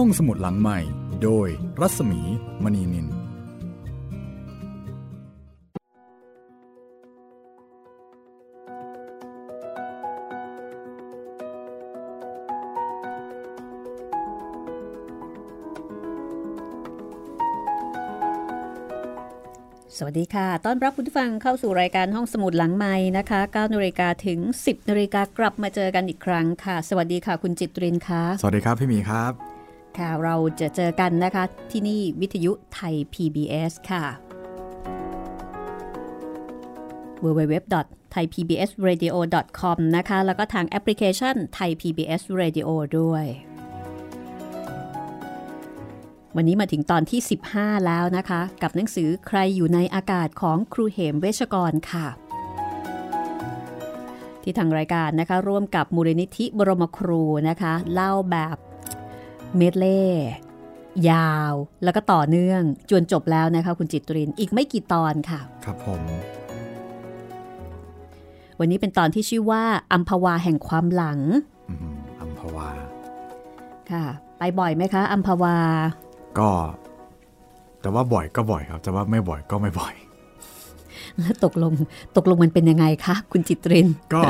ห้องสมุดหลังใหม่ โดยรัศมีมณีนิน สวัสดีค่ะ ต้อนรับคุณผู้ฟังเข้าสู่รายการห้องสมุดหลังไม้นะคะ9นาฬิกาถึง 10นาฬิกากลับมาเจอกันอีกครั้งค่ะ สวัสดีค่ะ คุณจิตรินค่ะ สวัสดีครับพี่มีครับ ค่ะเราจะเจอกันนะคะที่นี่วิทยุไทย PBS ค่ะ www.thaipbsradio.com นะคะ แล้วก็ทางแอปพลิเคชันไทย PBS Radio ด้วย วันนี้มาถึงตอนที่ 15 แล้วนะคะ กับหนังสือใครอยู่ในอากาศของครูเหมเวชกรค่ะ ที่ทางรายการนะคะ ร่วมกับมูลนิธิบรมครูนะคะ เล่าแบบ เมดเล่ยาวแล้วก็ต่อเนื่องจนจบแล้วนะคะคุณจิตรินอีกไม่กี่ตอนค่ะ ครับผม วันนี้เป็นตอนที่ชื่อว่าอัมพวาแห่งความหลังอืมอัมพวา ค่ะ ไปบ่อยไหมคะอัมพวา ก็ แต่ว่าบ่อยก็บ่อยครับ แต่ว่าไม่บ่อยก็ไม่บ่อย แล้วตกลงตกลงมันเป็นยังไงคะคุณจิตริน ก็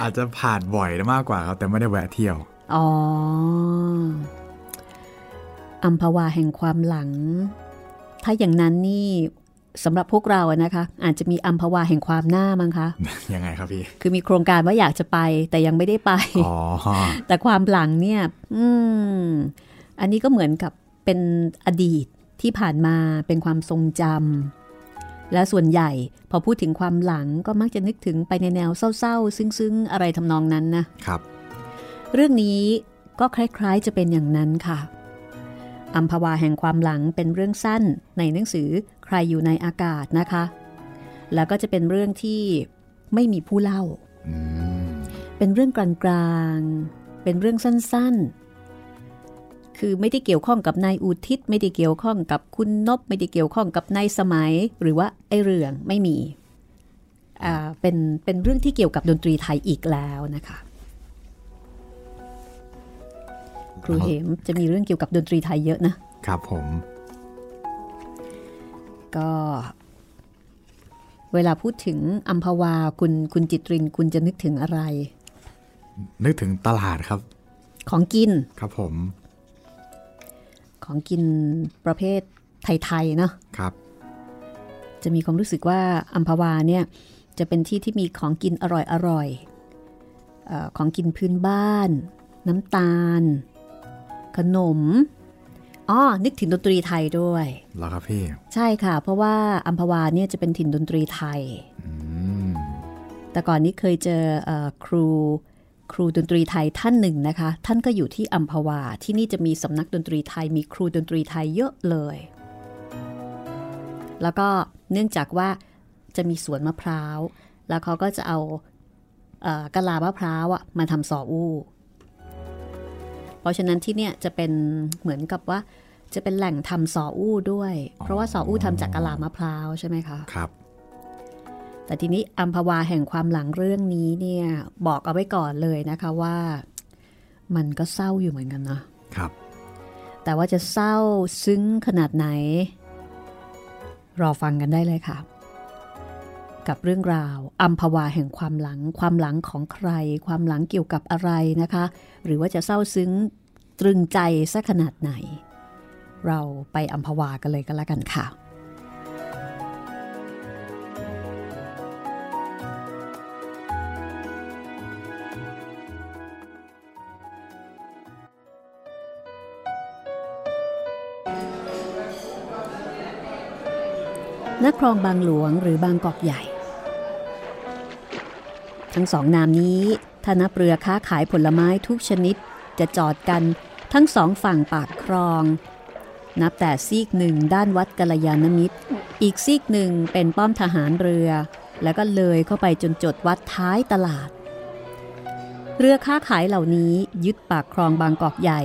อาจจะผ่านบ่อยมากกว่าครับแต่ไม่ได้แวะเที่ยว อ๋อ อัมพวาแห่งความหลัง ถ้าอย่างนั้นนี่สำหรับพวกเราอะนะคะ อาจจะมีอัมพวาแห่งความหน้ามั้งคะยังไงครับพี่ คือมีโครงการว่าอยากจะไปแต่ยังไม่ได้ไปอ๋อแต่ความหลังเนี่ย อืม อันนี้ก็เหมือนกับเป็นอดีตที่ผ่านมาเป็นความทรงจำและส่วนใหญ่ พอพูดถึงความหลังก็มักจะนึกถึงไปในแนวเศร้าๆ ซึ้งๆ อะไรทำนองนั้นนะครับ เรื่องนี้ก็คล้ายๆจะเป็นอย่างนั้นค่ะ อัมพวาแห่งความหลังเป็นเรื่องสั้นในหนังสือใครอยู่ในอากาศนะคะ แล้วก็จะเป็นเรื่องที่ไม่มีผู้เล่าอืมเป็นเรื่องกลางๆ เป็นเรื่องสั้นๆ คือไม่ได้เกี่ยวข้องกับนายอุทิศ ไม่ได้เกี่ยวข้องกับคุณนบ ไม่ได้เกี่ยวข้องกับนายสมัย หรือว่าไอเรื่องไม่มี อ่า เป็น เป็นเรื่องที่เกี่ยวกับดนตรีไทยอีกแล้วนะคะ รูเหมจะมีเรื่องเกี่ยวกับดนตรีไทยเยอะนะ ครับผม ก็ เวลาพูดถึงอัมพวาคุณคุณจิตรินคุณจะนึกถึงอะไร นึกถึงตลาดครับ ของกิน ครับผม ของกินประเภทไทยๆเนาะครับ จะมีความรู้สึกว่าอัมพวาเนี่ยจะเป็นที่ที่มีของกินอร่อยอร่อยเออของกินพื้นบ้าน น้ำตาล ขนมอ๋อนึกถึงดนตรีไทยด้วยแล้วครับพี่ ใช่ค่ะ เพราะว่าอัมพวาเนี่ยจะเป็นถิ่นดนตรีไทยอืมแต่ก่อนนี้เคยเจอเออครูครูดนตรีไทยท่านหนึ่งนะคะ ท่านก็อยู่ที่อัมพวาที่นี่จะมีสำนักดนตรีไทย มีครูดนตรีไทยเยอะเลย แล้วก็เนื่องจากว่าจะมีสวนมะพร้าว แล้วเขาก็จะเอาเอ่อกะลามะพร้าวอะมาทำซออู้เพ ราะฉะนั้นที่เนี่ยจะเป็นเหมือนกับว่าจะเป็นแหล่งทำสออู้ด้วย เพราะว่าสออู้ทำจากกะลามะพร้าวใช่ไหมคะครับแต่ทีนี้อัมพวาแห่งความหลังเรื่องนี้เนี่ยบอกเอาไว้ก่อนเลยนะคะว่า มันก็เศร้าอยู่เหมือนกันนะครับ แต่ว่าจะเศร้าซึ้งขนาดไหน รอฟังกันได้เลยค่ะ กับเรื่องราวอัมพวาแห่งความหลัง ความหลังของใคร ความหลังเกี่ยวกับอะไรนะคะ หรือว่าจะเศร้าซึ้งตรึงใจสักขนาดไหน เราไปอัมพวากันเลยก็แล้วกันค่ะนครองบางหลวงหรือบางกอกใหญ่ ทั้งสองนามนี้ถ้านับเรือค้าขายผลไม้ทุกชนิดจะจอดกันทั้งสองฝั่งปากคลอง นับแต่ซีกหนึ่งด้านวัดกัลยาณมิตร อีกซีกหนึ่งเป็นป้อมทหารเรือ แล้วก็เลยเข้าไปจนจดวัดท้ายตลาด เรือค้าขายเหล่านี้ยึดปากคลองบางกอกใหญ่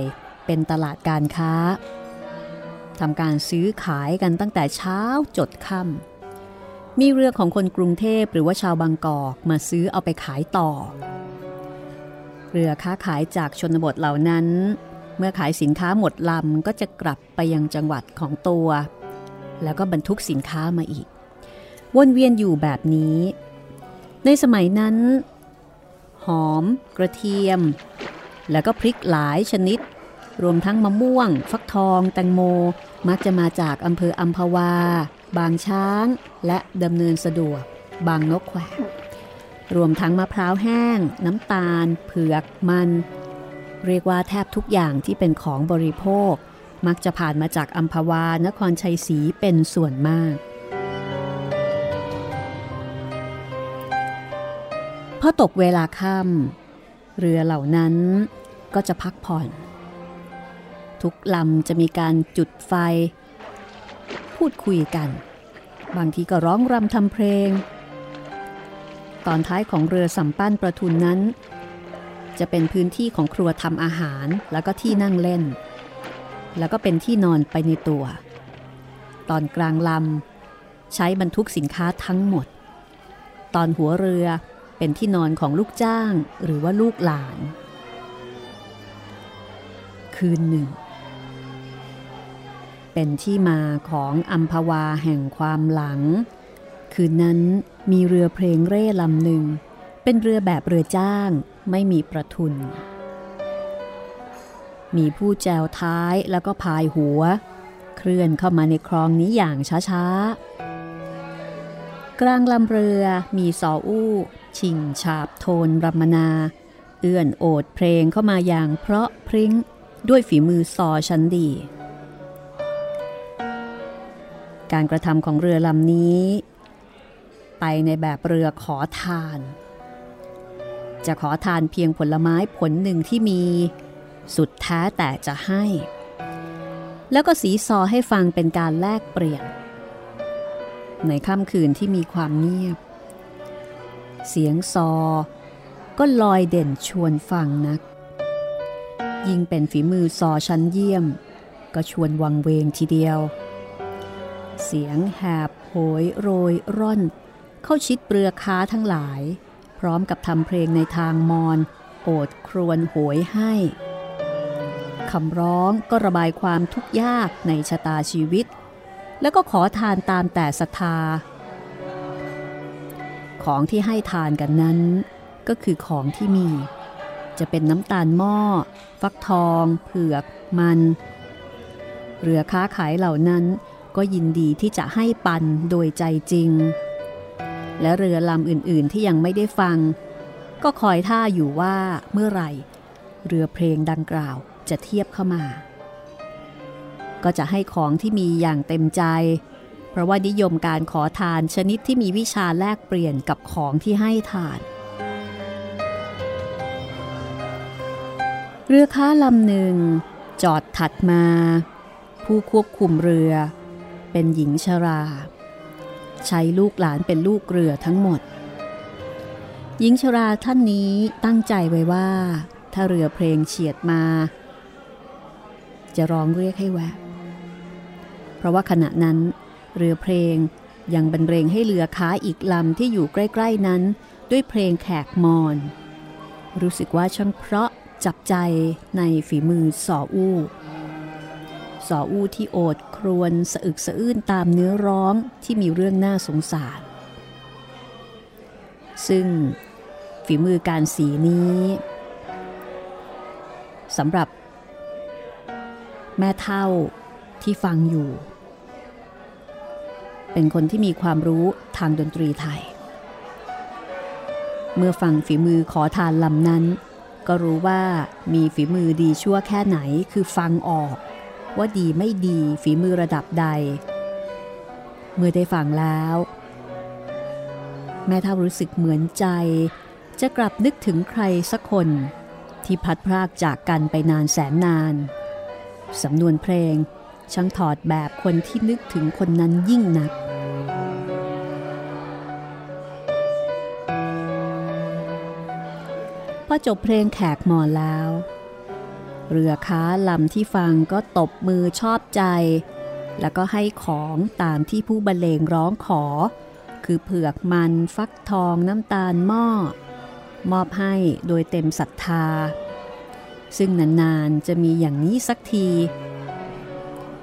เป็นตลาดการค้าทำการซื้อขายกันตั้งแต่เช้าจดค่ำ มีเรือของคนกรุงเทพหรือว่าชาวบางกอกมาซื้อเอาไปขายต่อ เรือค้าขายจากชนบทเหล่านั้น เมื่อขายสินค้าหมดลำก็จะกลับไปยังจังหวัดของตัว แล้วก็บรรทุกสินค้ามาอีก วนเวียนอยู่แบบนี้ ในสมัยนั้น หอม กระเทียม แล้วก็พริกหลายชนิด รวมทั้งมะม่วง ฟักทอง แตงโม มักจะมาจากอำเภออัมพวา บางช้างและดำเนินสะดวก บางนกแขวรวมทั้งมะพร้าวแห้ง น้ำตาล เผือก มัน เรียกว่าแทบทุกอย่างที่เป็นของบริโภค มักจะผ่านมาจากอัมพวานครชัยศรีเป็นส่วนมาก พอตกเวลาค่ำเรือเหล่านั้นก็จะพักผ่อน ทุกลำจะมีการจุดไฟ พูดคุยกัน บางทีก็ร้องรำทำเพลง ตอนท้ายของเรือสัมปั้นประทุนนั้น จะเป็นพื้นที่ของครัวทำอาหารแล้วก็ที่นั่งเล่น แล้วก็เป็นที่นอนไปในตัว ตอนกลางลำใช้บรรทุกสินค้าทั้งหมด ตอนหัวเรือเป็นที่นอนของลูกจ้างหรือว่าลูกหลาน คืนหนึ่ง เป็นที่มาของอัมพวาแห่งความหลัง คืนนั้นมีเรือเพลงเร่ลำหนึ่ง เป็นเรือแบบเรือจ้างไม่มีประทุน มีผู้แจวท้ายแล้วก็พายหัว เคลื่อนเข้ามาในคลองนี้อย่างช้าๆ กลางลำเรือมีสออู้ชิงฉาบโทนรำมนา เอื้อนโอดเพลงเข้ามาอย่างเพราะพริ้งด้วยฝีมือซอชั้นดี การกระทำของเรือลำนี้ ไปในแบบเรือขอทาน จะขอทานเพียงผลไม้ผลหนึ่งที่มีสุดแท้แต่จะให้ แล้วก็สีซอให้ฟังเป็นการแลกเปลี่ยน ในค่ำคืนที่มีความเงียบ เสียงซอ ก็ลอยเด่นชวนฟังนัก ยิ่งเป็นฝีมือซอชั้นเยี่ยม ก็ชวนวังเวงทีเดียว เสียงแหบโหยโรยร่อน เข้าชิดเปลือค้าทั้งหลาย พร้อมกับทำเพลงในทางมอน โอดครวนโหยให้คำร้องก็ระบายความทุกข์ยากในชะตาชีวิต แล้วก็ขอทานตามแต่ศรัทธา ของที่ให้ทานกันนั้น ก็คือของที่มี จะเป็นน้ำตาลหม้อ ฟักทอง เผือก มัน เรือค้าขายเหล่านั้น ก็ยินดีที่จะให้ปันโดยใจจริง และเรือลำอื่นๆที่ยังไม่ได้ฟัง ก็คอยท่าอยู่ว่าเมื่อไหร่ เรือเพลงดังกล่าวจะเทียบเข้ามา ก็จะให้ของที่มีอย่างเต็มใจ เพราะว่านิยมการขอทานชนิดที่มีวิชาแลกเปลี่ยนกับของที่ให้ทาน เรือค้าลำหนึ่งจอดถัดมา ผู้ควบคุมเรือ เป็นหญิงชรา ใช้ลูกหลานเป็นลูกเรือทั้งหมด หญิงชราท่านนี้ตั้งใจไว้ว่า ถ้าเรือเพลงเฉียดมา จะร้องเรียกให้แวะ เพราะว่าขณะนั้น เรือเพลงยังบรรเลงให้เรือค้าอีกลำที่อยู่ใกล้ ๆนั้น ด้วยเพลงแขกมอน รู้สึกว่าช่างเพราะจับใจในฝีมือสออู้ สออู้ที่โอดครวนสะอึกสะอื้นตามเนื้อร้องที่มีเรื่องน่าสงสาร ซึ่งฝีมือการสีนี้สำหรับ แม่เท่าที่ฟังอยู่ เป็นคนที่มีความรู้ทางดนตรีไทย เมื่อฟังฝีมือขอทานลำนั้น ก็รู้ว่ามีฝีมือดีชั่วแค่ไหนคือฟังออก ว่าดีไม่ดีฝีมือระดับใด เมื่อได้ฟังแล้ว แม่เท่ารู้สึกเหมือนใจ จะกลับนึกถึงใครสักคน ที่พัดพรากจากกันไปนานแสนนาน สำนวนเพลงช่างถอดแบบคนที่นึกถึงคนนั้นยิ่งนักพอจบเพลงแขกหมอแล้ว เรือค้าลำที่ฟังก็ตบมือชอบใจ แล้วก็ให้ของตามที่ผู้บรรเลงร้องขอ คือเผือกมันฟักทองน้ำตาลหม้อ มอบให้โดยเต็มศรัทธา ซึ่งนานๆจะมีอย่างนี้สักที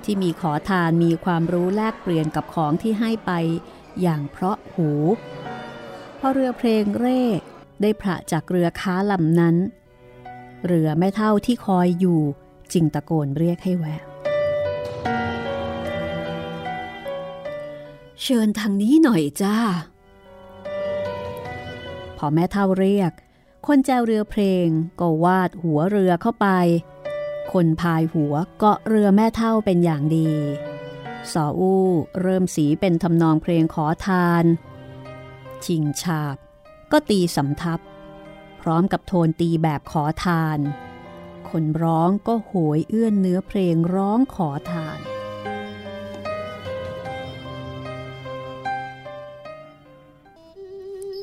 ที่มีขอทานมีความรู้แลกเปลี่ยนกับของที่ให้ไปอย่างเพราะหูพอเรือเพลงเร่ได้พระจากเรือค้าลำนั้น เรือแม่เท่าที่คอยอยู่จึงตะโกนเรียกให้แวะ เชิญทางนี้หน่อยจ้า พอแม่เท่าเรียก คนแจวเรือเพลงก็วาดหัวเรือเข้าไป คนพายหัวเกาะเรือแม่เท่าเป็นอย่างดีสออู้เริ่มสีเป็นทำนองเพลงขอทาน ชิงฉาบ ก็ตีสำทับ พร้อมกับโทนตีแบบขอทาน คนร้องก็โหยเอื้อนเนื้อเพลงร้องขอทาน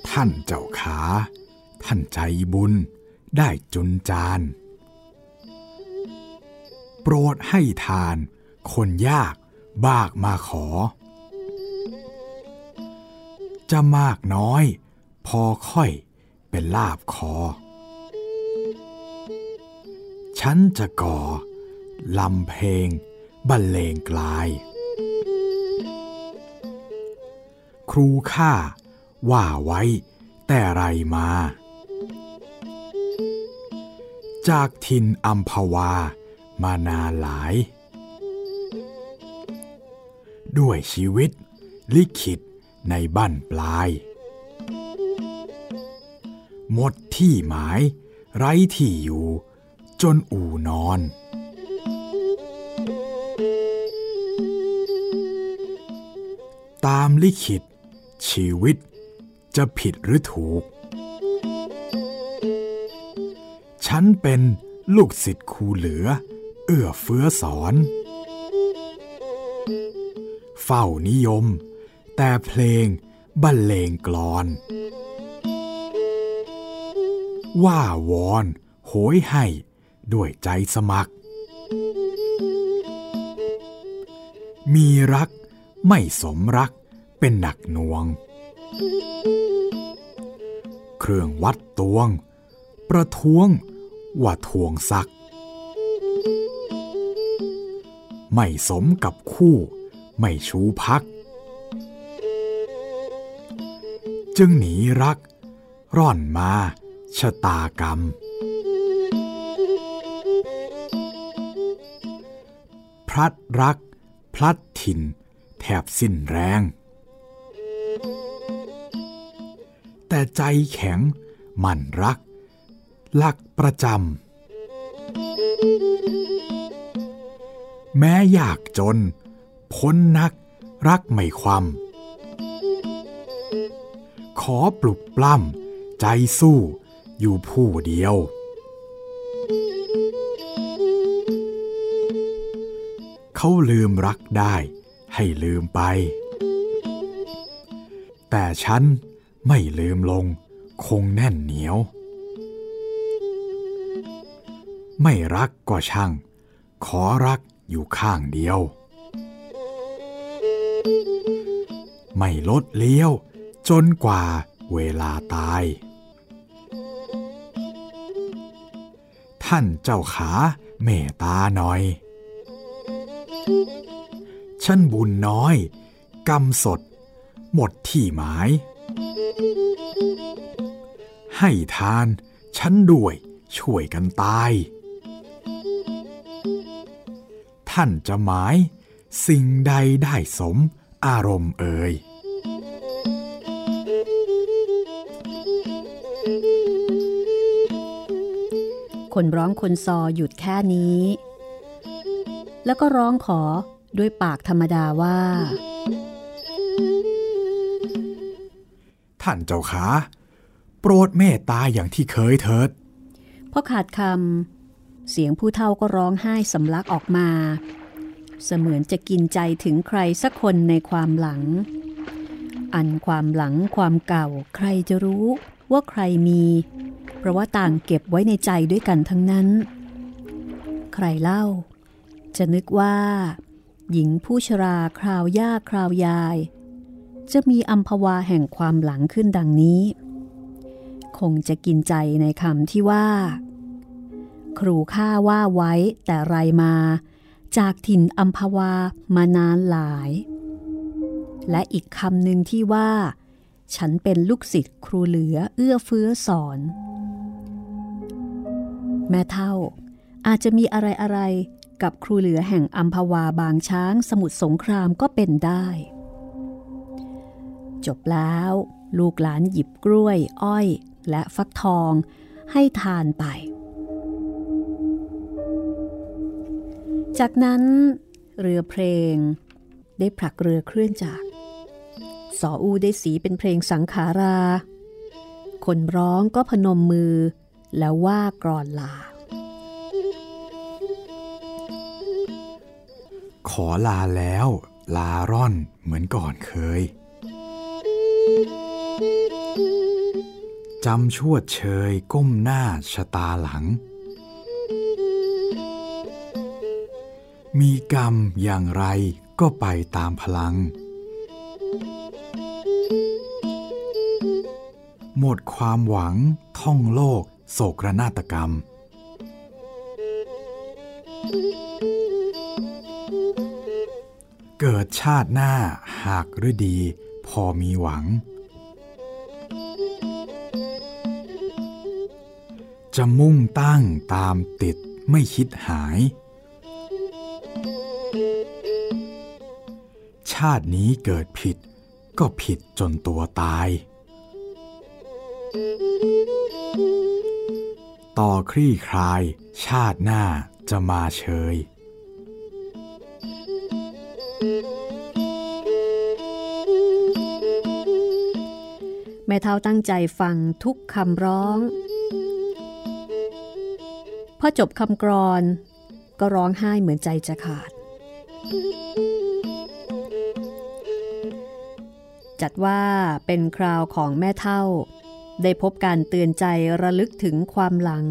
ท่านเจ้าขา ท่านใจบุญได้จุนจาน โปรดให้ทาน คนยากบากมาขอ จะมากน้อย พอค่อย เป็นลาบคอ ฉันจะก่อลำเพลงบรรเลงกลาย ครูข้าว่าไว้แต่ไรมา จากทินอัมพวามานานหลาย ด้วยชีวิตลิขิตในบั้นปลาย หมดที่หมาย ไร้ที่อยู่ จนอู่นอน ตามลิขิต ชีวิตจะผิดหรือถูก ฉันเป็นลูกศิษย์ครูเหลือ เอื้อเฟื้อสอน เฝ้านิยม แต่เพลงบรรเลงกลอน ว่าวอน โหยให้ ด้วยใจสมัคร มีรักไม่สมรักเป็นหนักหน่วง เครื่องวัดตวง ประท้วงว่าทวงซัก ไม่สมกับคู่ ไม่ชูพัก จึงหนีรัก ร่อนมา ชะตากรรม พลัดรัก พลัดถิ่น แทบสิ้นแรง แต่ใจแข็งมันรักลักประจำ แม้อยากจน พ้นนัก รักไม่ความ ขอปลุกปล้ำใจสู้ อยู่ผู้เดียว เขาลืมรักได้ให้ลืมไป แต่ฉันไม่ลืมลงคงแน่นเหนียว ไม่รักก็ช่าง ขอรักอยู่ข้างเดียว ไม่ลดเลี้ยวจนกว่าเวลาตาย ท่านเจ้าขาเมตตาหน่อย ฉันบุญน้อยกำสด หมดที่หมาย ให้ทาน ฉันด้วยช่วยกันตาย ท่านจะหมาย สิ่งใดได้สมอารมณ์เอ่ย คนร้องคนซอหยุดแค่นี้ แล้วก็ร้องขอด้วยปากธรรมดาว่า ท่านเจ้าขาโปรดเมตตาอย่างที่เคยเถิดพอขาดคำเสียงผู้เฒ่าก็ร้องไห้สำลักออกมา เสมือนจะกินใจถึงใครสักคนในความหลัง อันความหลังความเก่าใครจะรู้ว่าใครมี เพราะว่าต่างเก็บไว้ในใจด้วยกันทั้งนั้น ใครเล่า จะนึกว่า หญิงผู้ชราคราวยากคราวยาย จะมีอัมพวาแห่งความหลังขึ้นดังนี้ คงจะกินใจในคำที่ว่า ครูข้าว่าไว้แต่ไรมา จากถิ่นอัมพวามานานหลาย และอีกคำหนึ่งที่ว่า ฉันเป็นลูกศิษย์ครูเหลือเอื้อเฟื้อสอน แม่เท่า อาจจะมีอะไรอะไรกับครูเหลือแห่งอัมพวาบางช้างสมุทรสงครามก็เป็นได้ จบแล้ว ลูกหลานหยิบกล้วย อ้อย และฟักทองให้ทานไป จากนั้น เรือเพลง ได้ผลักเรือเคลื่อนจาก สออูได้สีเป็นเพลงสังขารา คนร้องก็พนมมือ แล้วว่ากรอนลา ขอลาแล้ว ลาร่อนเหมือนก่อนเคยจำชวดเชยก้มหน้าชะตาหลัง มีกรรมอย่างไรก็ไปตามพลัง หมดความหวังท่องโลก โศกนาฏกรรม เกิดชาติหน้าหากฤดี พอมีหวัง จะมุ่งตั้งตามติดไม่คิดหาย ชาตินี้เกิดผิดก็ผิดจนตัวตาย ต่อคลี่คลาย ชาติหน้าจะมาเชย แม่เท่าตั้งใจฟังทุกคำร้อง พอจบคำกรอน ก็ร้องไห้เหมือนใจจะขาด จัดว่าเป็นคราวของแม่เท่า ได้พบการเตือนใจระลึกถึงความหลัง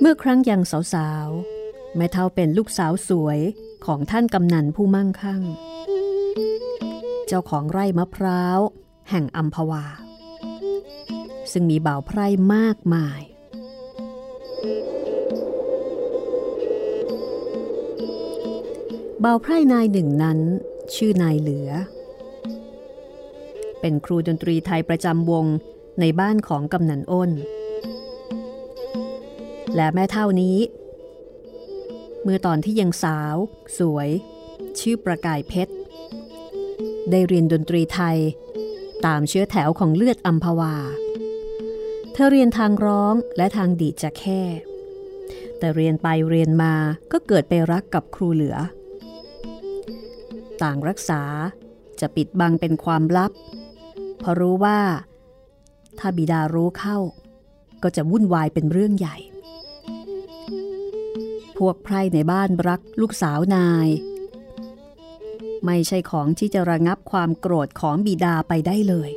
เมื่อครั้งยังสาวๆ แม่เท่าเป็นลูกสาวสวยของท่านกำนันผู้มั่งคั่ง เจ้าของไร่มะพร้าว แห่งอัมพวา ซึ่งมีบ่าวไพร่มากมาย บ่าวไพร่นายหนึ่งนั้น ชื่อนายเหลือ เป็นครูดนตรีไทยประจำวงในบ้านของกำนันอ้น และแม่เท่านี้ เมื่อตอนที่ยังสาว สวย ชื่อประกายเพชร ได้เรียนดนตรีไทย ตามเชื้อแถวของเลือดอัมพวา เธอเรียนทางร้องและทางดีจะแค่ แต่เรียนไปเรียนมาก็เกิดไปรักกับครูเหลือ ต่างรักษาจะปิดบังเป็นความลับ เพราะรู้ว่า ถ้าบิดารู้เข้า ก็จะวุ่นวายเป็นเรื่องใหญ่ พวกไพร่ในบ้านรักลูกสาวนาย ไม่ใช่ของที่จะระงับความโกรธของบิดาไปได้เลย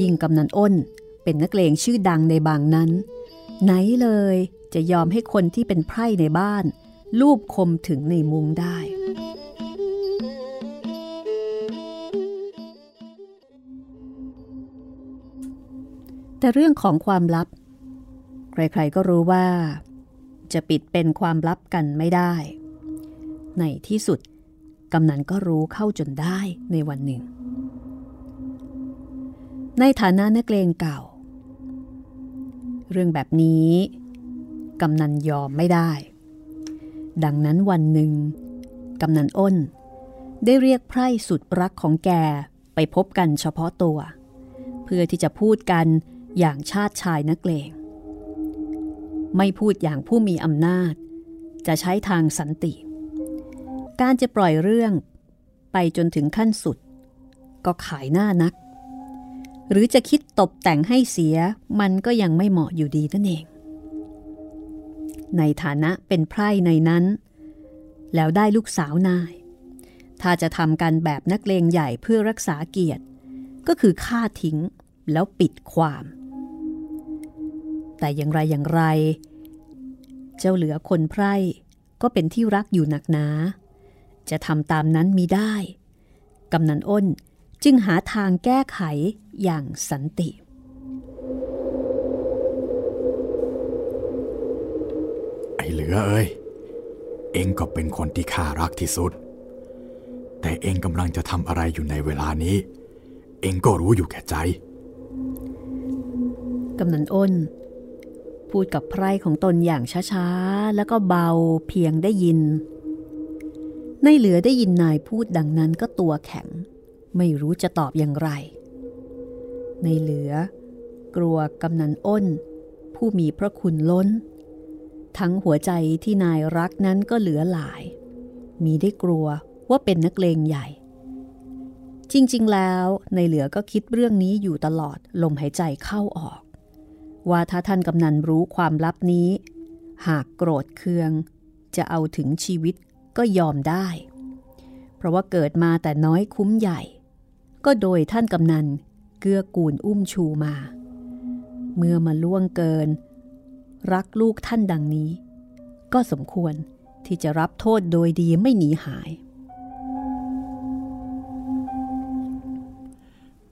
ยิ่งกำนันอ้นเป็นนักเลงชื่อดังในบางนั้น ไหนเลยจะยอมให้คนที่เป็นไพร่ในบ้าน ลูบคมถึงในมุงได้ แต่เรื่องของความลับ ใครๆก็รู้ว่า จะปิดเป็นความลับกันไม่ได้ ในที่สุดกำนันก็รู้เข้าจนได้ในวันหนึ่ง ในฐานะนักเลงเก่า เรื่องแบบนี้กำนันยอมไม่ได้ ดังนั้นวันหนึ่งกำนันอ้น ได้เรียกไพร่สุดรักของแกไปพบกันเฉพาะตัว เพื่อที่จะพูดกัน อย่างชาติชายนักเลง ไม่พูดอย่างผู้มีอำนาจ จะใช้ทางสันติ การจะปล่อยเรื่องไปจนถึงขั้นสุด ก็ขายหน้านัก หรือจะคิดตบแต่งให้เสียมันก็ยังไม่เหมาะอยู่ดีนั่นเอง ในฐานะเป็นไพร่ในนั้น แล้วได้ลูกสาวนาย ถ้าจะทำกันแบบนักเลงใหญ่เพื่อรักษาเกียรติ ก็คือฆ่าทิ้งแล้วปิดความ แต่อย่างไรอย่างไร เจ้าเหลือคนไพร่ก็เป็นที่รักอยู่หนักหนา จะทำตามนั้นมีได้ กำนันอ้นจึงหาทางแก้ไขอย่างสันติเหลือเอ้ย เองก็เป็นคนที่ข้ารักที่สุด แต่เองกำลังจะทำอะไรอยู่ในเวลานี้ เองก็รู้อยู่แก่ใจ กำนันอ้น พูดกับไพร่ของตนอย่างช้าๆ แล้วก็เบาเพียงได้ยิน ในเหลือได้ยินนายพูดดังนั้นก็ตัวแข็ง ไม่รู้จะตอบอย่างไร ในเหลือ กลัวกำนันอ้น ผู้มีพระคุณล้น ทั้งหัวใจที่นายรักนั้นก็เหลือหลาย มีได้กลัวว่าเป็นนักเลงใหญ่ จริงๆแล้วในเหลือก็คิดเรื่องนี้อยู่ตลอดลมหายใจเข้าออก ว่าถ้าท่านกำนันรู้ความลับนี้ หากโกรธเคือง จะเอาถึงชีวิตก็ยอมได้ เพราะว่าเกิดมาแต่น้อยคุ้มใหญ่ ก็โดยท่านกำนันเกื้อกูลอุ้มชูมา เมื่อมาล่วงเกิน รักลูกท่านดังนี้ ก็สมควรที่จะรับโทษโดยดีไม่หนีหาย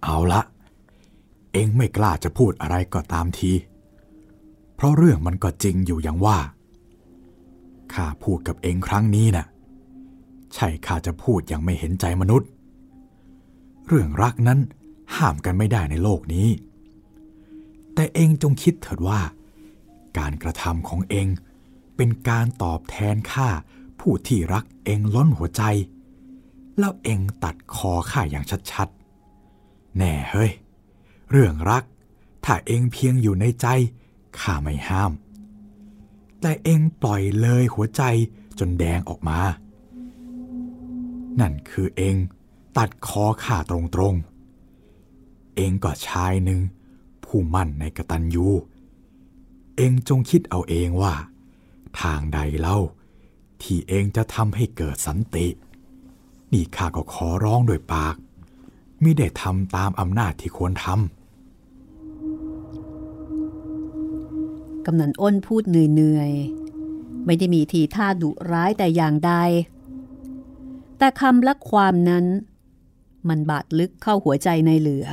เอาละ เองไม่กล้าจะพูดอะไรก็ตามที เพราะเรื่องมันก็จริงอยู่อย่างว่า ข้าพูดกับเองครั้งนี้นะ่ะ ใช่ข้าจะพูดอย่างไม่เห็นใจมนุษย์ เรื่องรักนั้นห้ามกันไม่ได้ในโลกนี้ แต่เองจงคิดเถิดว่า การกระทำของเองเป็นการตอบแทนข้าผู้ที่รักเองล้นหัวใจ แล้วเองตัดคอข้าอย่างชัดๆ แน่เฮ้ย เรื่องรัก ถ้าเองเพียงอยู่ในใจข้าไม่ห้าม แต่เองปล่อยเลยหัวใจจนแดงออกมา นั่นคือเองตัดคอข้าตรงๆ เองก็ชายหนึ่ง ผู้มั่นในกตัญญู เองจงคิดเอาเองว่า ทางใดเล่า ที่เองจะทำให้เกิดสันติ นี่ข้าก็ขอร้องโดยปากมิได้ทำตามอำนาจที่ควรทำ กำนันอ้นพูดเหนื่อยๆ ไม่ได้มีทีท่าดุร้ายแต่อย่างใด แต่คำและความนั้น มันบาดลึกเข้าหัวใจในเหลือ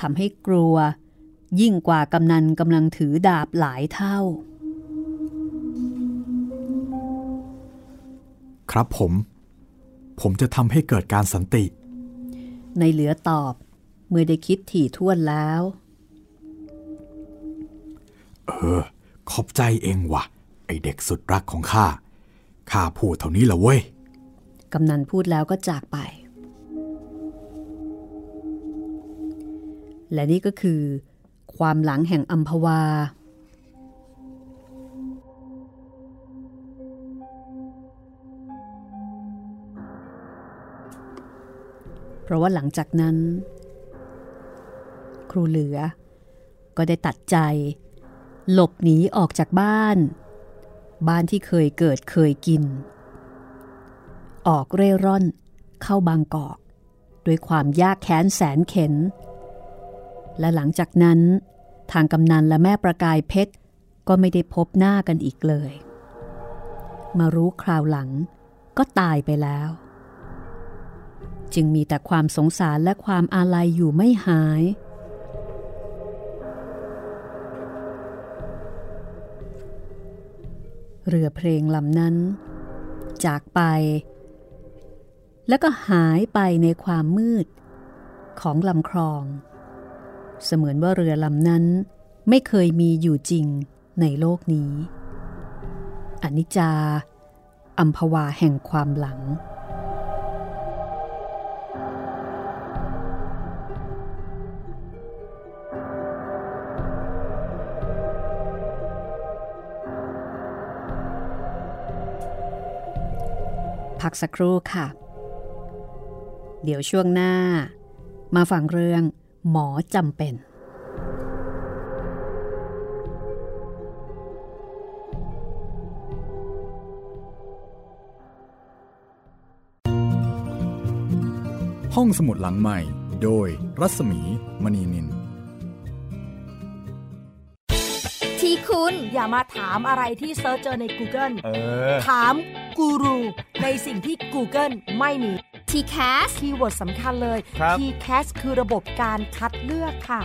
ทำให้กลัวยิ่งกว่ากำนันกำลังถือดาบหลายเท่า ครับผม ผมจะทำให้เกิดการสันติ ในเหลือตอบเมื่อได้คิดถี่ถ้วนแล้ว เออ ขอบใจเองวะไอเด็กสุดรักของข้า ข้าพูดเท่านี้ละเว้ย กำนันพูดแล้วก็จากไป และนี่ก็คือ ความหลังแห่งอัมพวา เพราะว่าหลังจากนั้น ครูเหลือก็ได้ตัดใจ หลบหนีออกจากบ้าน บ้านที่เคยเกิดเคยกิน ออกเร่ร่อนเข้าบางกอกด้วยความยากแค้นแสนเข็น และหลังจากนั้น ทางกำนันและแม่ประกายเพชร ก็ไม่ได้พบหน้ากันอีกเลย มารู้คราวหลังก็ตายไปแล้ว จึงมีแต่ความสงสารและความอาลัยอยู่ไม่หาย เรือเพลงลำนั้น จากไป แล้วก็หายไปในความมืด ของลำคลอง เสมือนว่าเรือลำนั้นไม่เคยมีอยู่จริงในโลกนี้ อนิจจาอัมพวาแห่งความหลัง พักสักครู่ค่ะ เดี๋ยวช่วงหน้า มาฟังเรื่อง หมอจำเป็นห้องสมุดหลังใหม่ โดยรัศมี มณีนิน ที่คุณอย่ามาถามอะไรที่เซิร์ชเจอใน Google เออถามกูรู ในสิ่งที่ Google ไม่มี TCAS keyword สำคัญเลย ครับ TCAS คือระบบการคัดเลือกค่ะ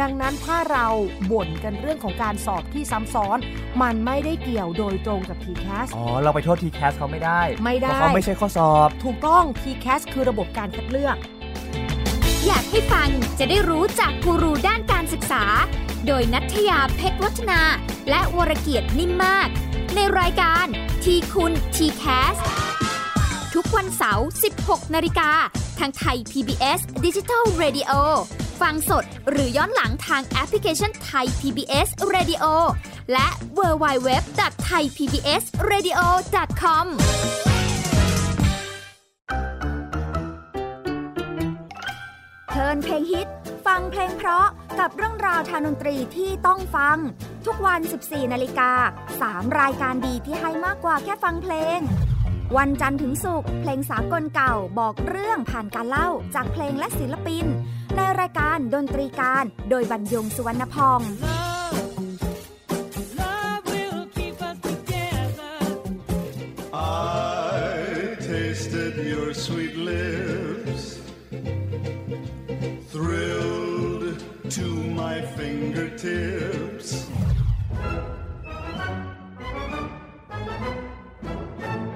ดังนั้นถ้าเราบ่นกันเรื่องของการสอบที่ซ้ำซ้อน มันไม่ได้เกี่ยวโดยตรงกับ TCAS อ๋อ เราไปโทษ TCAS เขาไม่ได้ไม่ได้ เพราะเขาไม่ใช่ข้อสอบ ถูกต้อง TCAS คือระบบการคัดเลือก อยากให้ฟังจะได้รู้จากกูรูด้านการศึกษา โดยนัทยาเพชรวัฒนา และวรเกียดนิ่มมาก ในรายการทีคุณทีแคส ทุกวันเสาร์ 16 นาฬิกา ทางไทย PBS Digital Radio ฟังสดหรือย้อนหลังทางแอปพลิเคชันไทย PBS Radio และ w w w t h a i PBS Radio com เพลินเพลงฮิต ฟังเพลงเพราะกับเรื่องราวทางดนตรีที่ต้องฟัง ทุกวัน 14 นาฬิกา 3 รายการดีที่ให้มากกว่าแค่ฟังเพลง วันจันทร์ถึงศุกร์เพลงสากลเก่าบอกเรื่องผ่านการเล่าจากเพลงและศิลปิน ในรายการดนตรีการโดยบรรยงสุวรรณพอง I tasted your sweet lips, thrilled to my fingertips.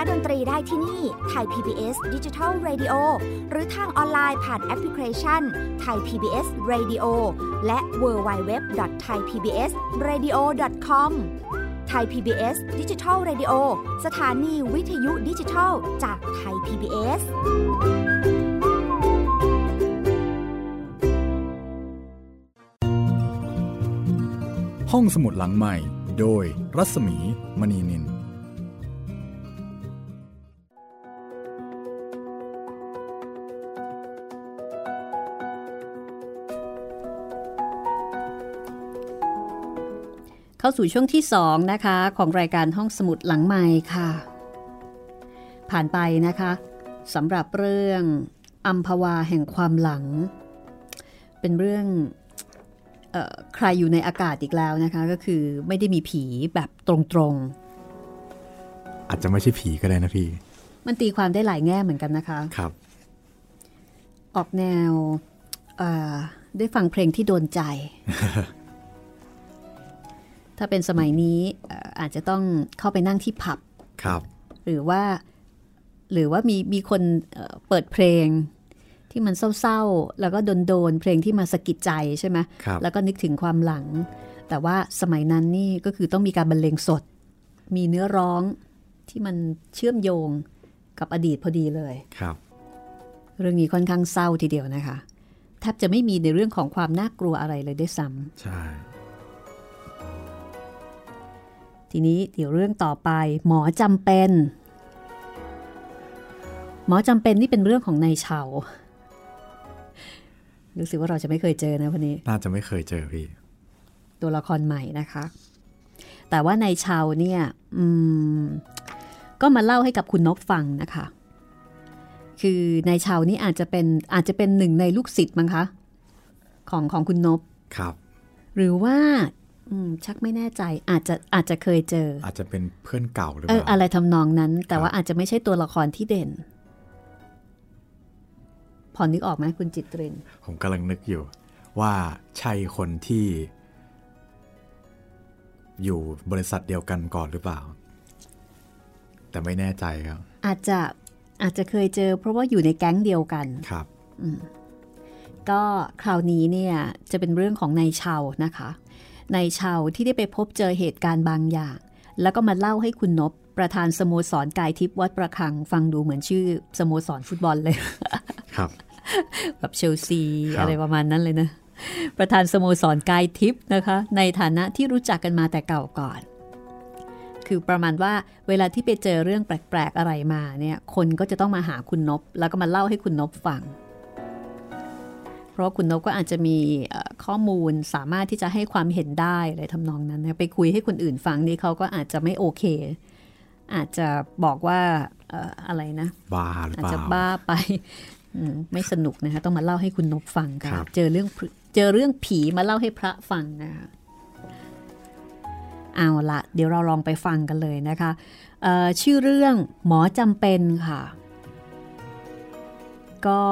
ฟังเพลงและดนตรีได้ที่นี่ Thai PBS Digital Radio หรือทางออนไลน์ผ่านแอปพลิเคชันไทย PBS Radio และ w w w t h a i PBS Radio com ไทย PBS Digital Radio สถานีวิทยุดิจิทัลจากไทย PBS ห้องสมุดหลังใหม่ โดยรัศมีมณีนิน เข้าสู่ช่วงที่สองนะคะ ของรายการห้องสมุดหลังใหม่ค่ะ ผ่านไปนะคะสำหรับเรื่องอัมพวาแห่งความหลัง เป็นเรื่องเออใครอยู่ในอากาศอีกแล้วนะคะ ก็คือไม่ได้มีผีแบบตรงอาจจะไม่ใช่ผีก็ได้นะพี่ๆมันตีความได้หลายแง่เหมือนกันนะคะครับ ออกแนวเอ่อได้ฟังเพลงที่โดนใจ ถ้าเป็นสมัยนี้เอ่ออาจจะต้องเข้าไปนั่งที่ผับครับหรือว่าหรือว่ามีมีคนเอ่อเปิดเพลงที่มันเศร้าๆ แล้วก็โดนๆ เพลงที่มาสะกิดใจใช่ไหมครับแล้วก็นึกถึงความหลัง แต่ว่าสมัยนั้นนี่ก็คือต้องมีการบรรเลงสด มีเนื้อร้องที่มันเชื่อมโยงกับอดีตพอดีเลยครับ เรื่องนี้ค่อนข้างเศร้าทีเดียวนะคะ แทบจะไม่มีในเรื่องของความน่ากลัวอะไรเลยได้วยซ้ำใช่ ทีนี้เดี๋ยวเรื่องต่อไป หมอจำเป็น หมอจำเป็นนี่เป็นเรื่องของนายเฉารู้สึกว่าเราจะไม่เคยเจอนะคนนี้ น่าจะไม่เคยเจอพี่ ตัวละครใหม่นะคะ แต่ว่านายเชาเนี่ยอืมก็มาเล่าให้กับคุณนกฟังนะคะ คือนายเชานี่อาจจะเป็นอาจจะเป็นหนึ่งในลูกศิษย์มั้งคะ ของของคุณนบครับ หรือว่าอืม ชักไม่แน่ใจอาจจะอาจจะเคยเจอ อาจจะเป็นเพื่อนเก่าหรือเอเปอล่าอะไรทำนองนั้น แต่ครับว่าอาจจะไม่ใช่ตัวละครที่เด่นพอนึกออกไหมคุณจิตริน ผมกำลังนึกอยู่ ว่าใช่คนที่ อยู่บริษัทเดียวกันก่อนหรือเปล่า แต่ไม่แน่ใจครับ อาจจะอาจจะเคยเจอ เพราะว่าอยู่ในแก๊งเดียวกันครับก็คราวนี้เนี่ยจะเป็นเรื่องของนายเชานะคะ นายเชาที่ได้ไปพบเจอเหตุการณ์บางอย่าง แล้วก็มาเล่าให้คุณนบประธานสโมสรกายทิพย์วัดประคัง ฟังดูเหมือนชื่อสโมสรฟุตบอลเลย ครับ แบบเชลซีครับอะไรประมาณนั้นเลยนะ ประธานสโมสรกายทิพย์นะคะ ในฐานะที่รู้จักกันมาแต่เก่าก่อน คือประมาณว่าเวลาที่ไปเจอเรื่องแปลกๆอะไรมาเนี่ย คนก็จะต้องมาหาคุณนบ แล้วก็มาเล่าให้คุณนบฟังเพ ราะว่าคุณนบก็อาจจะมีเอ่อข้อมูลสามารถที่จะให้ความเห็นได้อะไรทำนองนั้นนะไปคุยให้คนอื่นฟังนี่เขาก็อาจจะไม่โอเค อาจจะบอกว่าเอ่ออะไรนะบ้าหรืออาจเปล่าจะบ้าไปอืมไม่สนุกนะคะต้องมาเล่าให้คุณนบฟังค่ะครับเจอเรื่องผีเจอเรื่องผีมาเล่าให้พระฟังนะคะเอาละเดี๋ยวเราลองไปฟังกันเลยนะคะเอ่อชื่อเรื่องหมอจำเป็นค่ะ ก็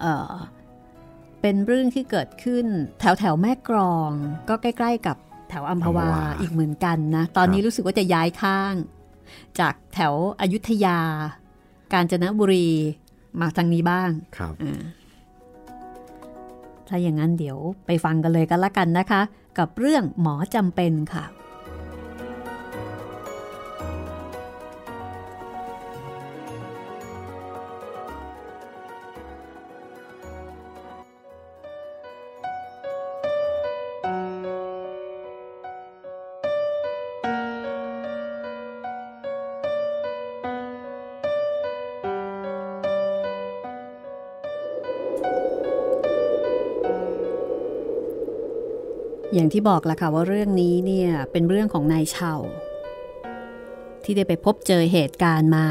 เอ่อเป็นเรื่องที่เกิดขึ้นแถวแถวๆแม่กรอง ก็ใกล้ ๆ กับแถวอัมพวาอัมพวาอีกเหมือนกันนะ ตอนนี้ครับรู้สึกว่าจะย้ายข้าง จากแถวอยุธยา กาญจนบุรีมาทางนี้บ้างครับอ่าถ้าอย่างนั้นเดี๋ยวไปฟังกันเลยกันละกันนะคะ กับเรื่องหมอจำเป็นค่ะ อย่างที่บอกละค่ะว่าเรื่องนี้เนี่ยเป็นเรื่องของนายเชาที่ได้ไปพบเจอเหตุการณ์มา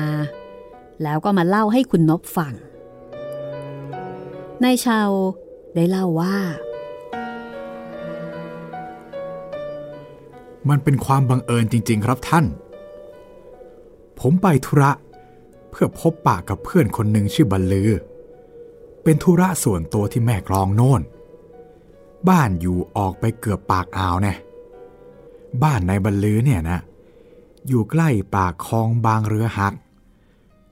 แล้วก็มาเล่าให้คุณนบฟังนายเชาได้เล่าว่า มันเป็นความบังเอิญจริง ๆ ครับท่าน ผมไปธุระ เพื่อพบปะกับเพื่อนคนหนึ่งชื่อบรรลือ เป็นธุระส่วนตัวที่แม่กลองโน่น บ้านอยู่ออกไปเกือบปากอ่าวแน่บ้านในบรรลือเนี่ยนะอยู่ใกล้ปากคลองบางเรือหัก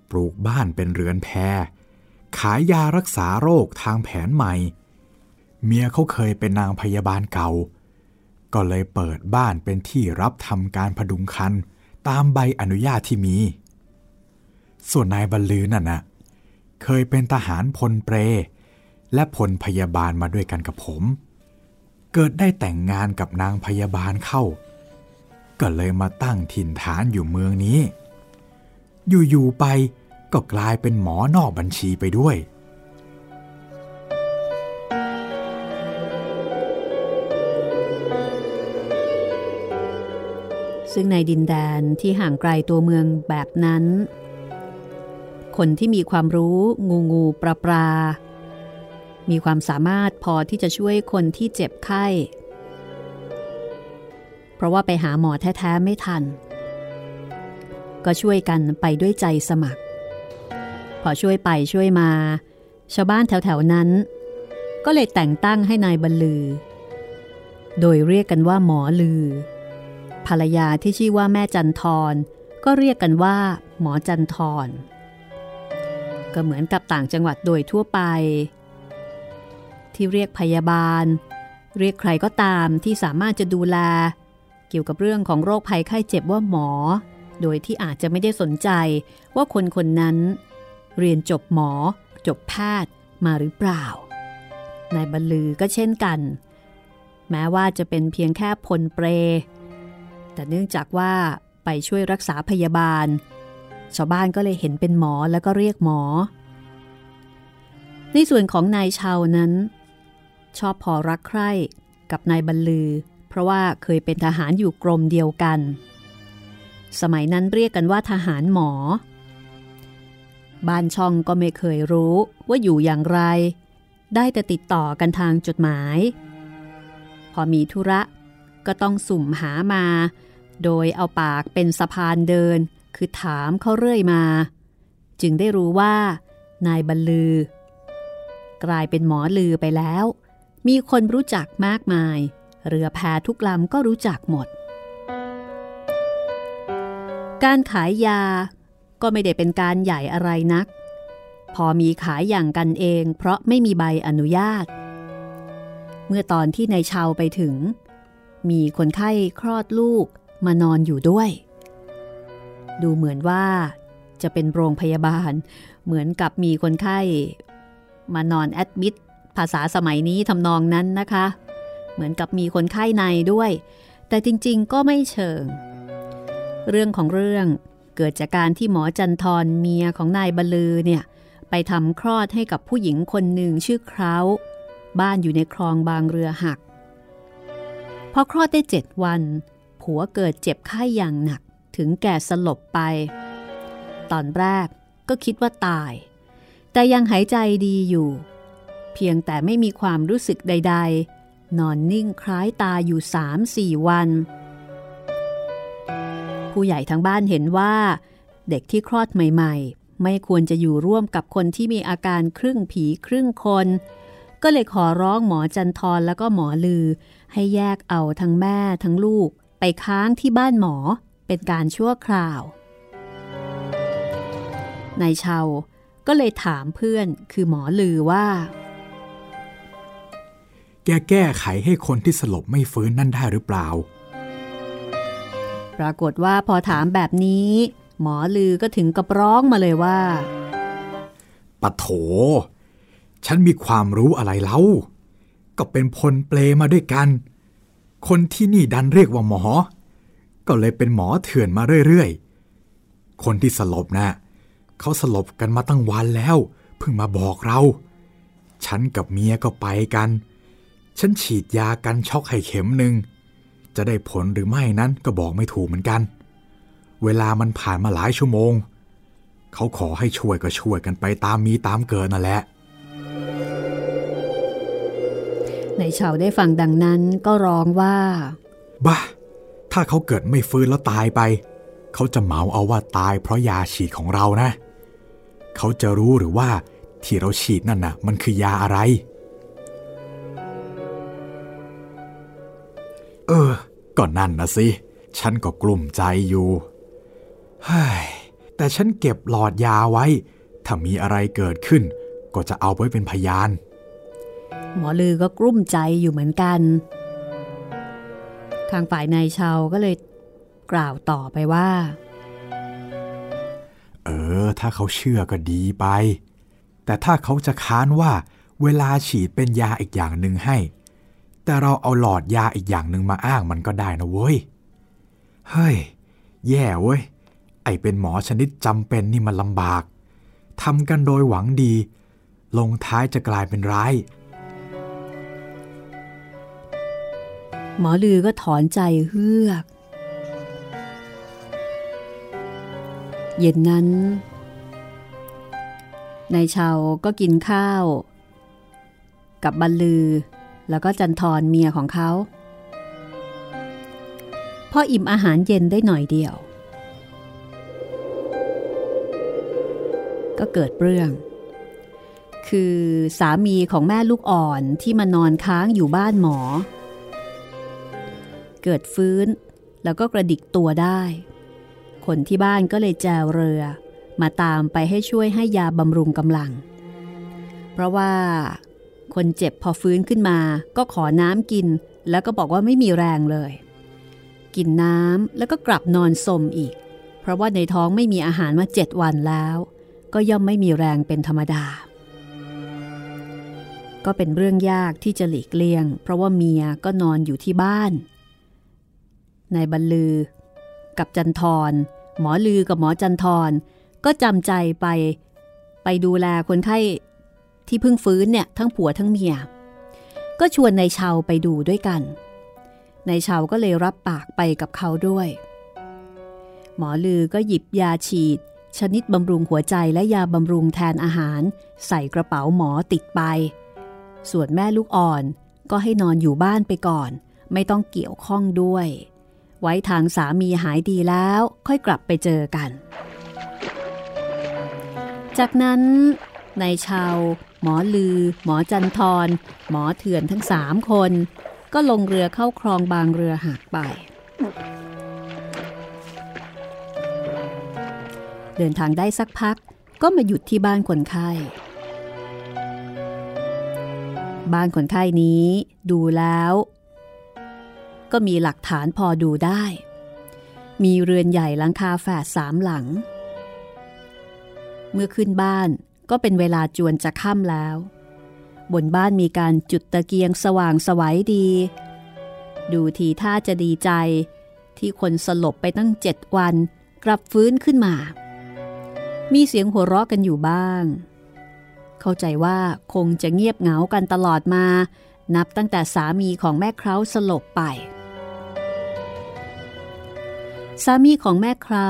ปลูกบ้านเป็นเรือนแพขายยารักษาโรคทางแผนใหม่ เมียเขาเคยเป็นนางพยาบาลเก่า ก็เลยเปิดบ้านเป็นที่รับทำการพดุงคันตามใบอนุญาตที่มี ส่วนนายบรรลือนั่นนะเคยเป็นทหารพลเปร และพลพยาบาลมาด้วยกันกับผม เกิดได้แต่งงานกับนางพยาบาลเข้า ก็เลยมาตั้งถิ่นฐานอยู่เมืองนี้ อยู่ๆไปก็กลายเป็นหมอนอกบัญชีไปด้วยซึ่งในดินแดนที่ห่างไกลตัวเมืองแบบนั้น คนที่มีความรู้งูงูปลาปลา มีความสามารถพอที่จะช่วยคนที่เจ็บไข้ เพราะว่าไปหาหมอแท้ๆไม่ทัน ก็ช่วยกันไปด้วยใจสมัคร พอช่วยไปช่วยมา ชาวบ้านแถวๆนั้น ก็เลยแต่งตั้งให้นายบรรลือ โดยเรียกกันว่าหมอลือ ภรรยาที่ชื่อว่าแม่จันทรก็เรียกกันว่า หมอจันทรก็เหมือนกับต่างจังหวัดโดยทั่วไป ที่เรียกพยาบาล เรียกใครก็ตามที่สามารถจะดูแล เกี่ยวกับเรื่องของโรคภัยไข้เจ็บว่าหมอ โดยที่อาจจะไม่ได้สนใจว่าคนคนนั้น เรียนจบหมอ จบแพทย์มาหรือเปล่านายบรรลือก็เช่นกัน แม้ว่าจะเป็นเพียงแค่พลเปร แต่เนื่องจากว่าไปช่วยรักษาพยาบาล ชาวบ้านก็เลยเห็นเป็นหมอแล้วก็เรียกหมอ ในส่วนของนายชาวนั้น ชอบพอรักใคร่กับนายบรรลือ เพราะว่าเคยเป็นทหารอยู่กรมเดียวกัน สมัยนั้นเรียกกันว่าทหารหมอ บ้านช่องก็ไม่เคยรู้ว่าอยู่อย่างไร ได้แต่ติดต่อกันทางจดหมาย พอมีธุระก็ต้องสุ่มหามา โดยเอาปากเป็นสะพานเดิน คือถามเขาเรื่อยมา จึงได้รู้ว่า นายบรรลือ กลายเป็นหมอลือไปแล้ว มีคนรู้จักมากมาย เรือแพทุกลำก็รู้จักหมด การขายยาก็ไม่ได้เป็นการใหญ่อะไรนัก พอมีขายอย่างกันเองเพราะไม่มีใบอนุญาต เมื่อตอนที่นายชาวไปถึง มีคนไข้คลอดลูกมานอนอยู่ด้วย ดูเหมือนว่าจะเป็นโรงพยาบาล เหมือนกับมีคนไข้ มานอนแอดมิด ภาษาสมัยนี้ทำนองนั้นนะคะ เหมือนกับมีคนไข้ในด้วย แต่จริงๆก็ไม่เชิง เรื่องของเรื่องเกิดจากการที่หมอจันทรเมียของนายบลือเนี่ยไปทำคลอดให้กับผู้หญิงคนหนึ่งชื่อเคราบ้านอยู่ในคลองบางเรือหัก พอคลอดได้เจ็ดวัน ผัวเกิดเจ็บไข้อย่างหนักถึงแก่สลบไป ตอนแรกก็คิดว่าตาย แต่ยังหายใจดีอยู่ เพียงแต่ไม่มีความรู้สึกใด ๆ นอนนิ่งคล้ายตาอยู่สามสี่วัน ผู้ใหญ่ทั้งบ้านเห็นว่า เด็กที่คลอดใหม่ ๆ ไม่ควรจะอยู่ร่วมกับคนที่มีอาการครึ่งผีครึ่งคน ก็เลยขอร้องหมอจันทรแล้วก็หมอลือ ให้แยกเอาทั้งแม่ทั้งลูกไปค้างที่บ้านหมอเป็นการชั่วคราวนายเชาก็เลยถามเพื่อนคือหมอลือว่า แกแก้ไขให้คนที่สลบไม่ฟื้นนั่นได้หรือเปล่า ปรากฏว่าพอถามแบบนี้ หมอลือก็ถึงกับร้องมาเลยว่าปะโถ ฉันมีความรู้อะไรเล่า ก็เป็นพลเปลมาด้วยกัน คนที่นี่ดันเรียกว่าหมอ ก็เลยเป็นหมอเถื่อนมาเรื่อยๆ คนที่สลบนะ่ะเขาสลบกันมาตั้งวันแล้ว เพิ่งมาบอกเรา ฉันกับเมียก็ไปกัน ฉันฉีดยากันช็อกให้เข็มหนึ่ง จะได้ผลหรือไม่นั้นก็บอกไม่ถูกเหมือนกัน เวลามันผ่านมาหลายชั่วโมง เขาขอให้ช่วยก็ช่วยกันไปตามมีตามเกิดนั่นแหละในายเฉาได้ฟังดังนั้นก็ร้องว่า บ้า ถ้าเขาเกิดไม่ฟื้นแล้วตายไป เขาจะเหมาเอาว่าตายเพราะยาฉีดของเรานะ เขาจะรู้หรือว่าที่เราฉีดนั่นน่ะ มันคือยาอะไร เออก่อนนั่นนะสิ ฉันก็กลุ่มใจอยู่เฮ้ยแต่ฉันเก็บหลอดยาไว้ ถ้ามีอะไรเกิดขึ้น ก็จะเอาไว้เป็นพยาน หมอลือก็กลุ้มใจอยู่เหมือนกัน ทางฝ่ายนายเชาก็เลยกล่าวต่อไปว่า เออ ถ้าเขาเชื่อก็ดีไป แต่ถ้าเขาจะค้านว่า เวลาฉีดเป็นยาอีกอย่างหนึ่งให้ แต่เราเอาหลอดยาอีกอย่างหนึ่งมาอ้างมันก็ได้นะเว้ย เฮ้ย แย่เว้ย ไอเป็นหมอชนิดจำเป็นนี่มันลำบาก ทำกันโดยหวังดี ลงท้ายจะกลายเป็นร้าย หมอลือก็ถอนใจเฮือก เย็นนั้นนายเชาก็กินข้าว กับบรรลือ แล้วก็จันทรเมียของเขาพออิ่มอาหารเย็นได้หน่อยเดียว ก็เกิดเรื่อง คือสามีของแม่ลูกอ่อนที่มานอนค้างอยู่บ้านหมอ เกิดฟื้นแล้วก็กระดิกตัวได้ คนที่บ้านก็เลยแจวเรือ มาตามไปให้ช่วยให้ยาบำรุงกำลัง เพราะว่า คนเจ็บพอฟื้นขึ้นมา ก็ขอน้ำกิน แล้วก็บอกว่าไม่มีแรงเลย กินน้ำแล้วก็กลับนอนสมอีก เพราะว่าในท้องไม่มีอาหารมาเจ็ดวันแล้ว ก็ย่อมไม่มีแรงเป็นธรรมดา ก็เป็นเรื่องยากที่จะหลีกเลี่ยง เพราะว่าเมียก็นอนอยู่ที่บ้านนายบรรลือ กับจันทรหมอลือกับหมอจันทรก็จำใจไป ไปดูแลคนไข้ ที่เพิ่งฟื้นเนี่ยทั้งผัวทั้งเมีย ก็ชวนนายเชาไปดูด้วยกันนายเชาก็เลยรับปากไปกับเขาด้วย หมอลือก็หยิบยาฉีด ชนิดบำรุงหัวใจและยาบำรุงแทนอาหาร ใส่กระเป๋าหมอติดไป ส่วนแม่ลูกอ่อนก็ให้นอนอยู่บ้านไปก่อน ไม่ต้องเกี่ยวข้องด้วย ไว้ทางสามีหายดีแล้วค่อยกลับไปเจอกัน จากนั้นนายชาว หมอลือ หมอจันทรหมอเถื่อนทั้งสามคน ก็ลงเรือเข้าคลองบางเรือหักไป เดินทางได้สักพักก็มาหยุดที่บ้านคนไข้ บ้านคนไข้นี้ดูแล้ว ก็มีหลักฐานพอดูได้ มีเรือนใหญ่หลังคาแฝดสามหลัง เมื่อขึ้นบ้าน ก็เป็นเวลาจวนจะค่ำแล้ว บนบ้านมีการจุดตะเกียงสว่างสวัยดี ดูทีท่าจะดีใจ ที่คนสลบไปตั้งเจ็ดวัน กลับฟื้นขึ้นมา มีเสียงหัวเราะกันอยู่บ้าง เข้าใจว่าคงจะเงียบเหงากันตลอดมา นับตั้งแต่สามีของแม่เคร้าสลบไปสามีของแม่เครา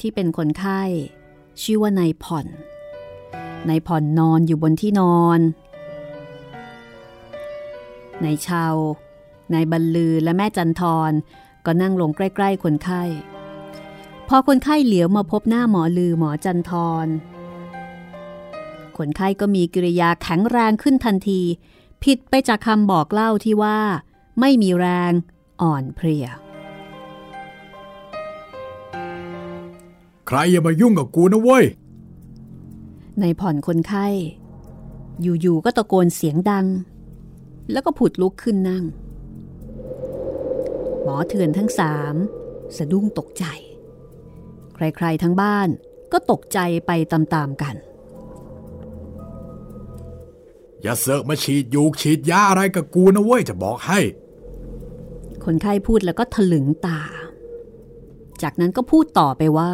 ที่เป็นคนไข้ ชื่อว่านายผ่อน นายผ่อนนอนอยู่บนที่นอนนายชาวนายบรรลือและแม่จันทรก็นั่งลงใกล้ ๆ คนไข้ พอคนไข้เหลียวมาพบหน้าหมอลือหมอจันทรคนไข้ก็มีกิริยาแข็งแรงขึ้นทันที ผิดไปจากคำบอกเล่าที่ว่า ไม่มีแรงอ่อนเพลีย ใครอย่ามายุ่งกับกูนะเว้ย ในผ่อนคนไข้ อยู่ๆก็ตะโกนเสียงดัง แล้วก็ผุดลุกขึ้นนั่ง หมอเถื่อนทั้งสามสะดุ้งตกใจ ใครๆทั้งบ้านก็ตกใจไปตามๆกัน อย่าเสือกมาฉีดยูกฉีดยาอะไรกับกูนะเว้ยจะบอกให้ คนไข้พูดแล้วก็ถลึงตา จากนั้นก็พูดต่อไปว่า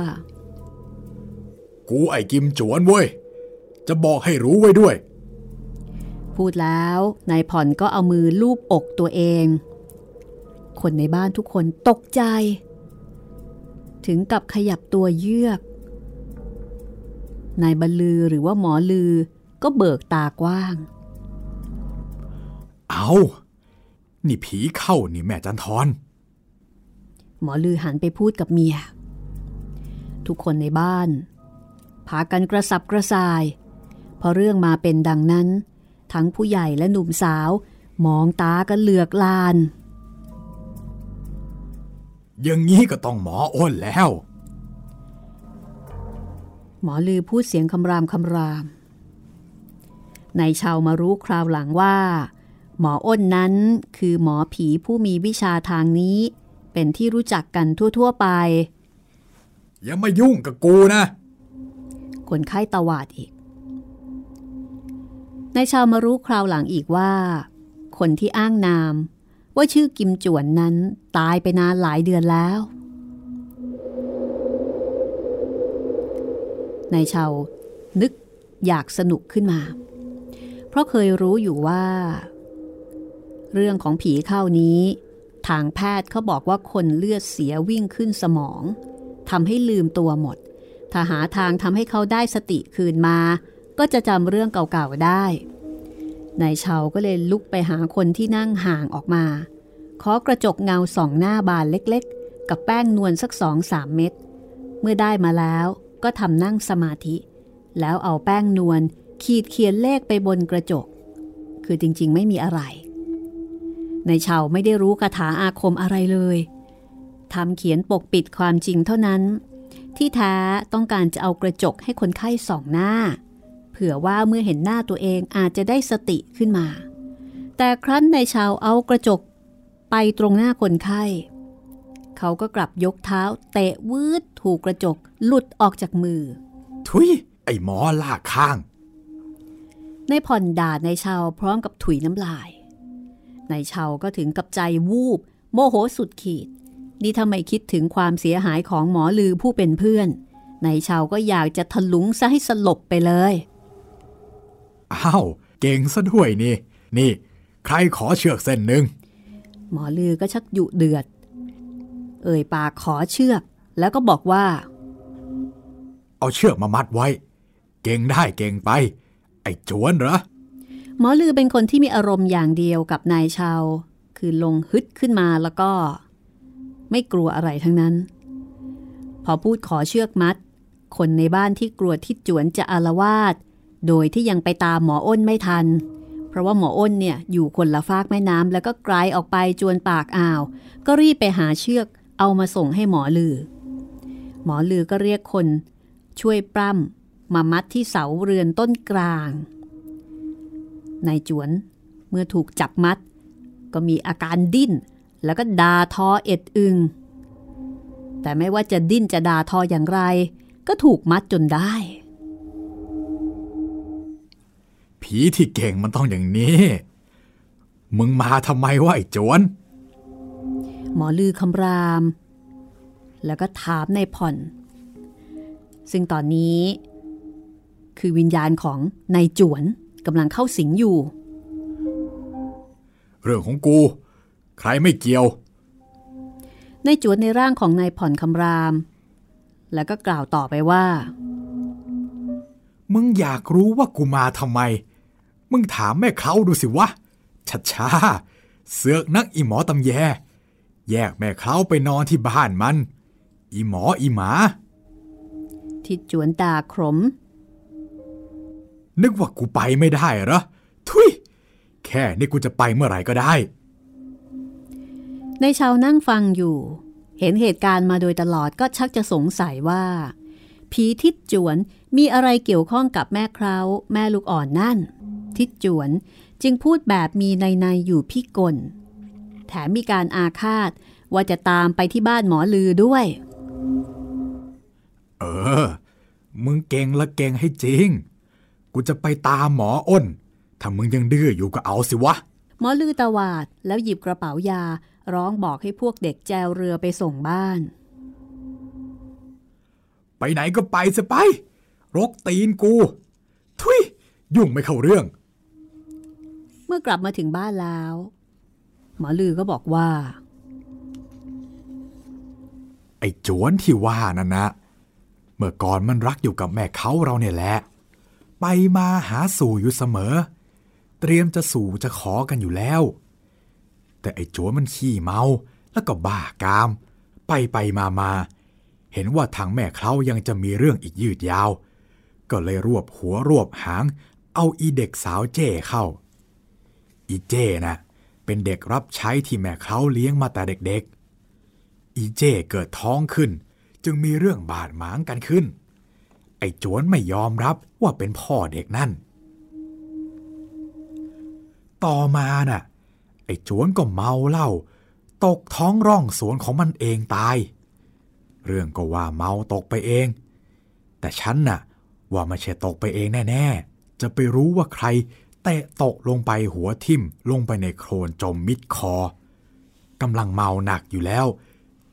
กูไอ้กิมจวนเว้ย จะบอกให้รู้ไว้ด้วย พูดแล้วนายผ่อนก็เอามือลูบอกตัวเอง คนในบ้านทุกคนตกใจ ถึงกับขยับตัวเยือก นายบรรลือหรือว่าหมอลือก็เบิกตากว้าง เอา นี่ผีเข้านี่แม่จันทรหมอลือหันไปพูดกับเมีย ทุกคนในบ้าน พากันกระสับกระส่าย พอเรื่องมาเป็นดังนั้น ทั้งผู้ใหญ่และหนุ่มสาว มองตากันเหลือกลาน อย่างนี้ก็ต้องหมออ้นแล้ว หมอลือพูดเสียงคำรามคำรามนายชาวมารู้คราวหลังว่า หมออ้นนั้นคือหมอผีผู้มีวิชาทางนี้ เป็นที่รู้จักกันทั่ว ๆ ไป อย่ามายุ่งกับกูนะ คนไข้ตวาดอีก นายชาวมารู้คราวหลังอีกว่า คนที่อ้างนาม ว่าชื่อกิมจวนนั้นตายไปนานหลายเดือนแล้วนายชาวนึกอยากสนุกขึ้นมา เพราะเคยรู้อยู่ว่า เรื่องของผีเข้านี้ ทางแพทย์เขาบอกว่าคนเลือดเสียวิ่งขึ้นสมองทำให้ลืมตัวหมด ถ้าหาทางทำให้เขาได้สติคืนมา ก็จะจำเรื่องเก่าๆได้ นายเชาก็เลยลุกไปหาคนที่นั่งห่างออกมาขอกระจกเงาสองหน้าบานเล็กๆ กับแป้งนวลสักสองสามเม็ด เมื่อได้มาแล้วก็ทำนั่งสมาธิ แล้วเอาแป้งนวลขีดเขียนเลขไปบนกระจก คือจริงๆไม่มีอะไรนายเชาไม่ได้รู้คาถาอาคมอะไรเลยทำเขียนปกปิดความจริงเท่านั้น ที่แท้ต้องการจะเอากระจกให้คนไข้สองหน้า ผื่อว่าเมื่อเห็นหน้าตัวเองอาจจะได้สติขึ้นมา แต่ครั้นนายชาวเอากระจกไปตรงหน้าคนไข้ เขาก็กลับยกเท้า เตะวืดถูกกระจกหลุดออกจากมือ ทุย ไอ้หมอลากข้าง ในผ่อนด่านายชาวพร้อมกับถุยน้ำลายนายชาวก็ถึงกับใจวูบ โมโหสุดขีด นี่ถ้าไม่คิดถึงความเสียหายของหมอลือผู้เป็นเพื่อนนายชาวก็อยากจะทะลุงซะให้สลบไปเลย อ้าวเก่งซะด้วยนี่ นี่ ใครขอเชือกเส้นหนึ่งหมอลือก็ชักยุเดือด เอ่ยปากขอเชือก แล้วก็บอกว่า เอาเชือกมามัดไว้ เก่งได้เก่งไป ไอ้จวนเหรอหมอลือเป็นคนที่มีอารมณ์อย่างเดียวกับนายชาว คือลงฮึดขึ้นมาแล้วก็ ไม่กลัวอะไรทั้งนั้น พอพูดขอเชือกมัด คนในบ้านที่กลัวที่จวนจะอารวาส โดยที่ยังไปตามหมออ้นไม่ทัน เพราะว่าหมออ้นเนี่ยอยู่คนละฟากแม่น้ำแล้วก็ไกลออกไปจวนปากอ่าว ก็รีบไปหาเชือกเอามาส่งให้หมอลือ หมอลือก็เรียกคน ช่วยปล้ำมามัดที่เสาเรือนต้นกลางนายจวนเมื่อถูกจับมัด ก็มีอาการดิ้น แล้วก็ดาทอเอ็ดอึง แต่ไม่ว่าจะดิ้นจะดาทออย่างไร ก็ถูกมัดจนได้ ผีที่เก่งมันต้องอย่างนี้ มึงมาทำไมวะไอ้โจวนหมอลือคำราม แล้วก็ถามในายผ่อน ซึ่งตอนนี้ คือวิญญาณของนายจวนกำลังเข้าสิงอยู่ เรื่องของกู ใครไม่เกี่ยวนายจวนในร่างของนายผ่อนคำราม แล้วก็กล่าวต่อไปว่า มึงอยากรู้ว่ากูมาทำไม มึงถามแม่เขาดูสิวะชัดช้าๆเสือกนักอีหมอตำแย แยกแม่เขาไปนอนที่บ้านมัน อีหมออีหมา ทิดจวนด่าขม นึกว่ากูไปไม่ได้เหรอ ทุย แค่นี้กูจะไปเมื่อไหร่ก็ได้ ในชาวนั่งฟังอยู่ เห็นเหตุการณ์มาโดยตลอดก็ชักจะสงสัยว่า ผีทิดจวนมีอะไรเกี่ยวข้องกับแม่คราวแม่ลูกอ่อนนั่น ทิดจวน จึงพูดแบบมีในในๆอยู่พี่กล แถมมีการอาฆาตว่าจะตามไปที่บ้านหมอลือด้วย เออ มึงเก่งละเก่งให้จริง กูจะไปตามหมออ้น ถ้ามึงยังดื้ออยู่ก็เอาสิวะ หมอลือตวาดแล้วหยิบกระเป๋ายา ร้องบอกให้พวกเด็กแจวเรือไปส่งบ้าน ไปไหนก็ไปซะไป รกตีนกู ทุยยุ่งไม่เข้าเรื่องเมื่อกลับมาถึงบ้านแล้ว หมอลือก็บอกว่า ไอ้โจวนที่ว่านั่นนะ เมื่อก่อนมันรักอยู่กับแม่เขาเราเนี่ยแหละ ไปมาหาสู่อยู่เสมอ เตรียมจะสู่จะขอกันอยู่แล้ว แต่ไอ้โจวนมันขี้เมาแล้วก็บ้ากาม ไปไปมามาเห็นว่าทางแม่เขายังจะมีเรื่องอีกยืดยาว ก็เลยรวบหัวรวบหาง เอาอีเด็กสาวเจ้เข้า อีเจ้นะเป็นเด็กรับใช้ที่แม่เขาเลี้ยงมาแต่เด็กๆ อีเจ้เกิดท้องขึ้น จึงมีเรื่องบาดหมางกันขึ้น ไอ้โจวนไม่ยอมรับว่าเป็นพ่อเด็กนั่น ต่อมาน่ะ ไอ้โจวนก็เมาเหล้าตกท้องร่องสวนของมันเองตาย เรื่องก็ว่าเมาตกไปเอง แต่ฉันน่ะ ว่าไม่ใช่ตกไปเองแน่ ๆ จะไปรู้ว่าใคร เตะตกลงไปหัวทิ่มลงไปในโคลนจมมิดคอกำลังเมาหนักอยู่แล้ว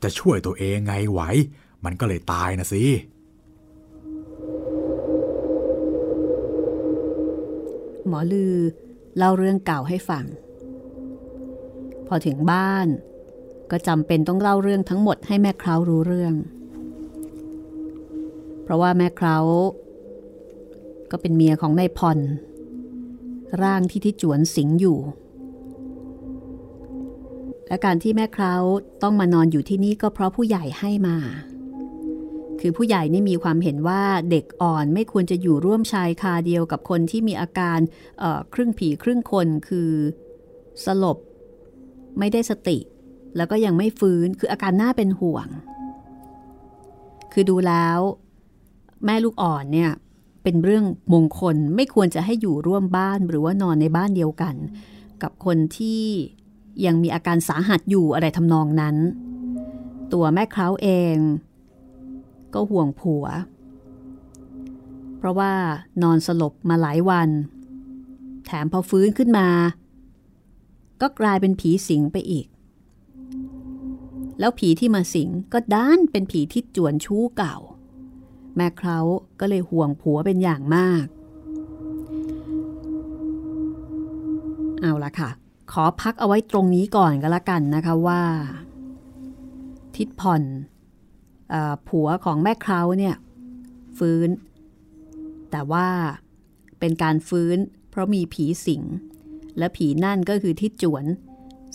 จะช่วยตัวเองไงไหว มันก็เลยตายนะสิหมอลือเล่าเรื่องเก่าให้ฟัง พอถึงบ้าน ก็จำเป็นต้องเล่าเรื่องทั้งหมดให้แม่คราวรู้เรื่อง เพราะว่าแม่คราวก็เป็นเมียของนายพร ร่างที่ที่จวนสิงอยู่ และการที่แม่คราวต้องมานอนอยู่ที่นี่ก็เพราะผู้ใหญ่ให้มา คือผู้ใหญ่นี่มีความเห็นว่าเด็กอ่อนไม่ควรจะอยู่ร่วมชายคาเดียวกับคนที่มีอาการครึ่งผีครึ่งคนคือสลบ ไม่ได้สติ แล้วก็ยังไม่ฟื้นคืออาการน่าเป็นห่วง คือดูแล้ว แม่ลูกอ่อนเนี่ย เป็นเรื่องมงคลไม่ควรจะให้อยู่ร่วมบ้านหรือว่านอนในบ้านเดียวกัน กับคนที่ยังมีอาการสาหัสอยู่อะไรทำนองนั้น ตัวแม่คร้าวเอง ก็ห่วงผัว เพราะว่านอนสลบมาหลายวัน แถมพอฟื้นขึ้นมา ก็กลายเป็นผีสิงไปอีก แล้วผีที่มาสิงก็ด้านเป็นผีที่จวนชู้เก่า แม่เคราก็เลยห่วงผัวเป็นอย่างมาก เอาละค่ะ ขอพักเอาไว้ตรงนี้ก่อนก็แล้วกันนะคะว่า ทิดผ่อนอผัวของแม่เคราเนี่ย ฟื้น แต่ว่าเป็นการฟื้น เพราะมีผีสิง และผีนั่นก็คือทิดจวน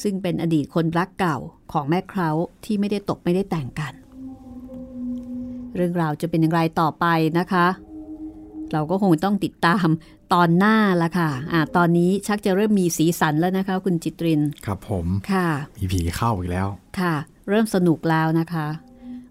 ซึ่งเป็นอดีตคนรักเก่าของแม่เคราที่ไม่ได้ตกไม่ได้แต่งกัน เรื่องราวจะเป็นอย่างไรต่อไปนะคะ เราก็คงต้องติดตามตอนหน้าละค่ะอะตอนนี้ชักจะเริ่มมีสีสันแล้วนะคะ คุณจิตริน ครับผมค่ะ มีผีเข้าอีกแล้ว ค่ะ เริ่มสนุกแล้วนะคะ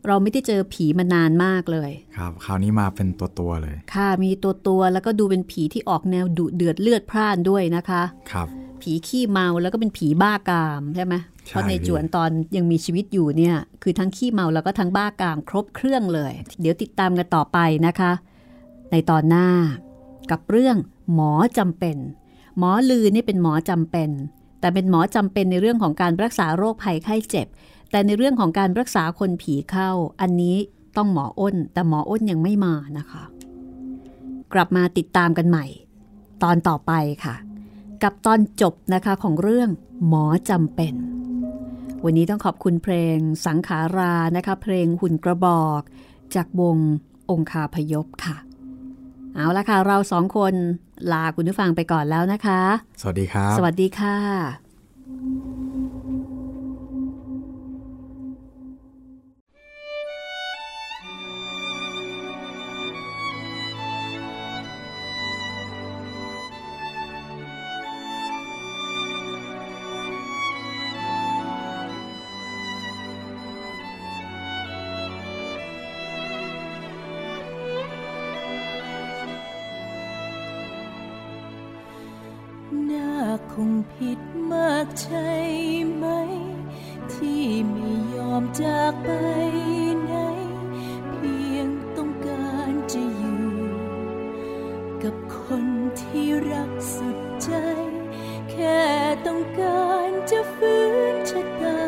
เราไม่ได้เจอผีมานานมากเลย ครับ คราวนี้มาเป็นตัวตัวๆเลย ค่ะ มีตัวตัวๆแล้วก็ดูเป็นผีที่ออกแนวดุเดือดเลือดพร่านด้วยนะคะ ครับ ผีขี้เมาแล้วก็เป็นผีบ้ากามใช่ไหม เพราะในจวนตอนยังมีชีวิตอยู่เนี่ยคือทั้งขี้เมาแล้วก็ทั้งบ้ากามครบเครื่องเลย เดี๋ยวติดตามกันต่อไปนะคะ ในตอนหน้ากับเรื่องหมอจำเป็น หมอลือนี่เป็นหมอจำเป็น แต่เป็นหมอจำเป็นในเรื่องของการรักษาโรคภัยไข้เจ็บ แต่ในเรื่องของการรักษาคนผีเข้า อันนี้ต้องหมออ้น แต่หมออ้นยังไม่มานะคะ กลับมาติดตามกันใหม่ ตอนต่อไปค่ะ กับตอนจบนะคะของเรื่องหมอจำเป็น วันนี้ต้องขอบคุณเพลงสังขารานะคะ เพลงหุ่นกระบอก จากวงองคาพยพค่ะ เอาละค่ะ เราสองคนลาคุณผู้ฟังไปก่อนแล้วนะคะ สวัสดีครับ สวัสดีค่ะ ใช่ไหม ที่ไม่ยอมจากไปไหน เพียงต้องการจะอยู่ กับคนที่รักสุดใจ แค่ต้องการจะฟื้นชะตา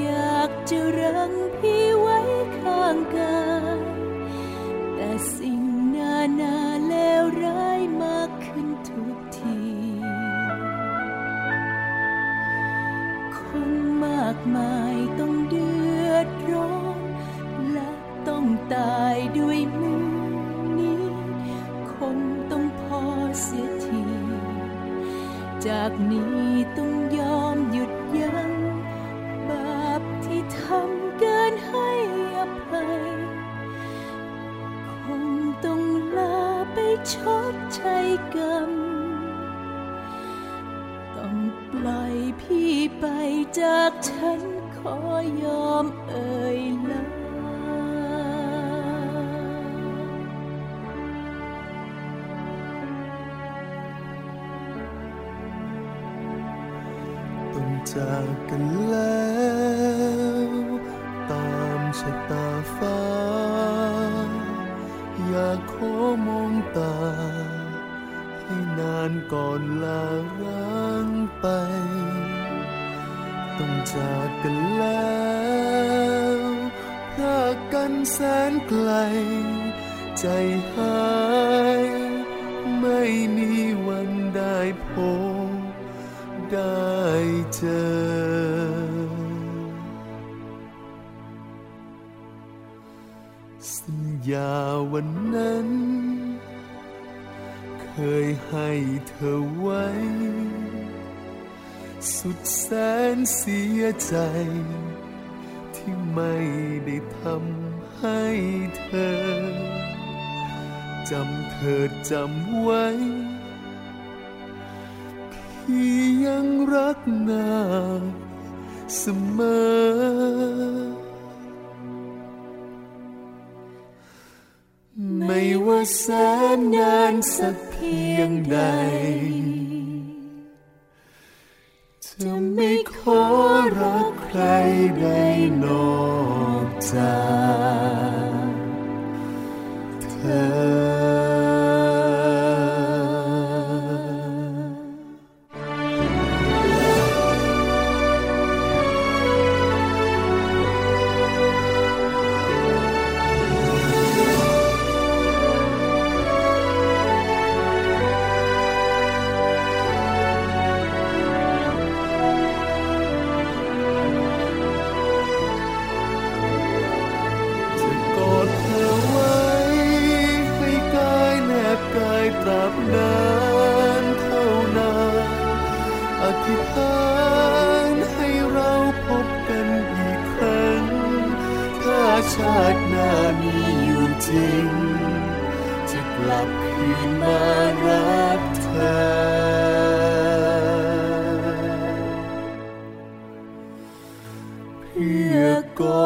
อยากจะรังพี่ไว้ข้างกาย มากมายต้องเดือดร้อนและต้องตายด้วยมือนี้คงต้องพอเสียที จากนี้ต้องยอมหยุดยัง้งบาปที่ทำเกินให้อภัย คงต้องลาไปชดใช้กรรม พี่ไปจากฉันขอยอมเอ่ยลาต้องจากกัน ใจ ที่ไม่ได้ทำให้เธอ จำเธอจำไว้ พี่ยังรักนาเสมอ ไม่ว่าแสนนานสักเพียงใด จะไม่ขอรักใครใดนอกจากเธอ จริง จะกลับคืนมารักเธอ เพื่อกอ